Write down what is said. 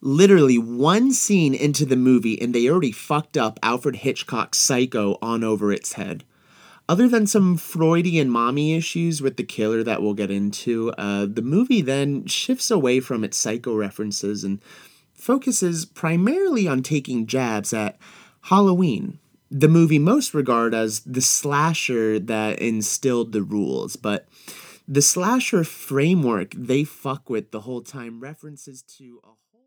literally one scene into the movie and they already fucked up Alfred Hitchcock's Psycho on over its head. Other than some Freudian mommy issues with the killer that we'll get into, uh, the movie then shifts away from its Psycho references and focuses primarily on taking jabs at Halloween, the movie most regard as the slasher that instilled the rules, but the slasher framework they fuck with the whole time references to a